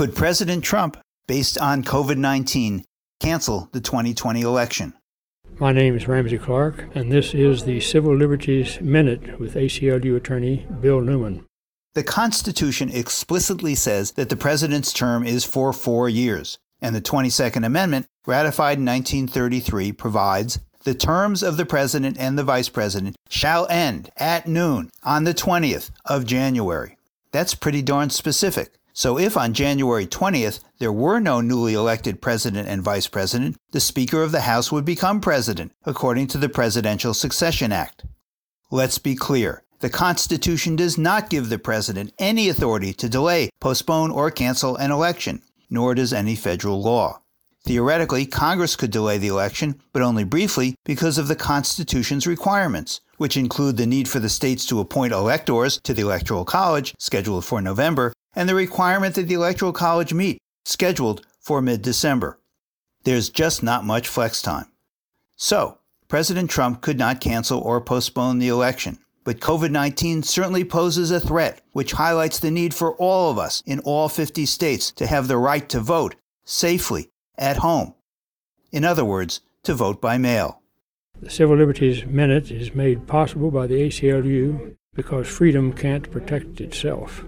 Could President Trump, based on COVID 19, cancel the 2020 election? My name is Ramsey Clark, and this is the Civil Liberties Minute with ACLU attorney Bill Newman. The Constitution explicitly says that the president's term is for four years, and the 22nd Amendment, ratified in 1933, provides the terms of the president and the vice president shall end at noon on the 20th of January. That's pretty darn specific. So, if on January 20th there were no newly elected president and vice president, the Speaker of the House would become president, according to the Presidential Succession Act. Let's be clear the Constitution does not give the president any authority to delay, postpone, or cancel an election, nor does any federal law. Theoretically, Congress could delay the election, but only briefly because of the Constitution's requirements, which include the need for the states to appoint electors to the Electoral College, scheduled for November, and the requirement that the Electoral College meet, scheduled for mid December. There's just not much flex time. So, President Trump could not cancel or postpone the election. But COVID 19 certainly poses a threat, which highlights the need for all of us in all 50 states to have the right to vote safely at home. In other words, to vote by mail. The Civil Liberties Minute is made possible by the ACLU because freedom can't protect itself.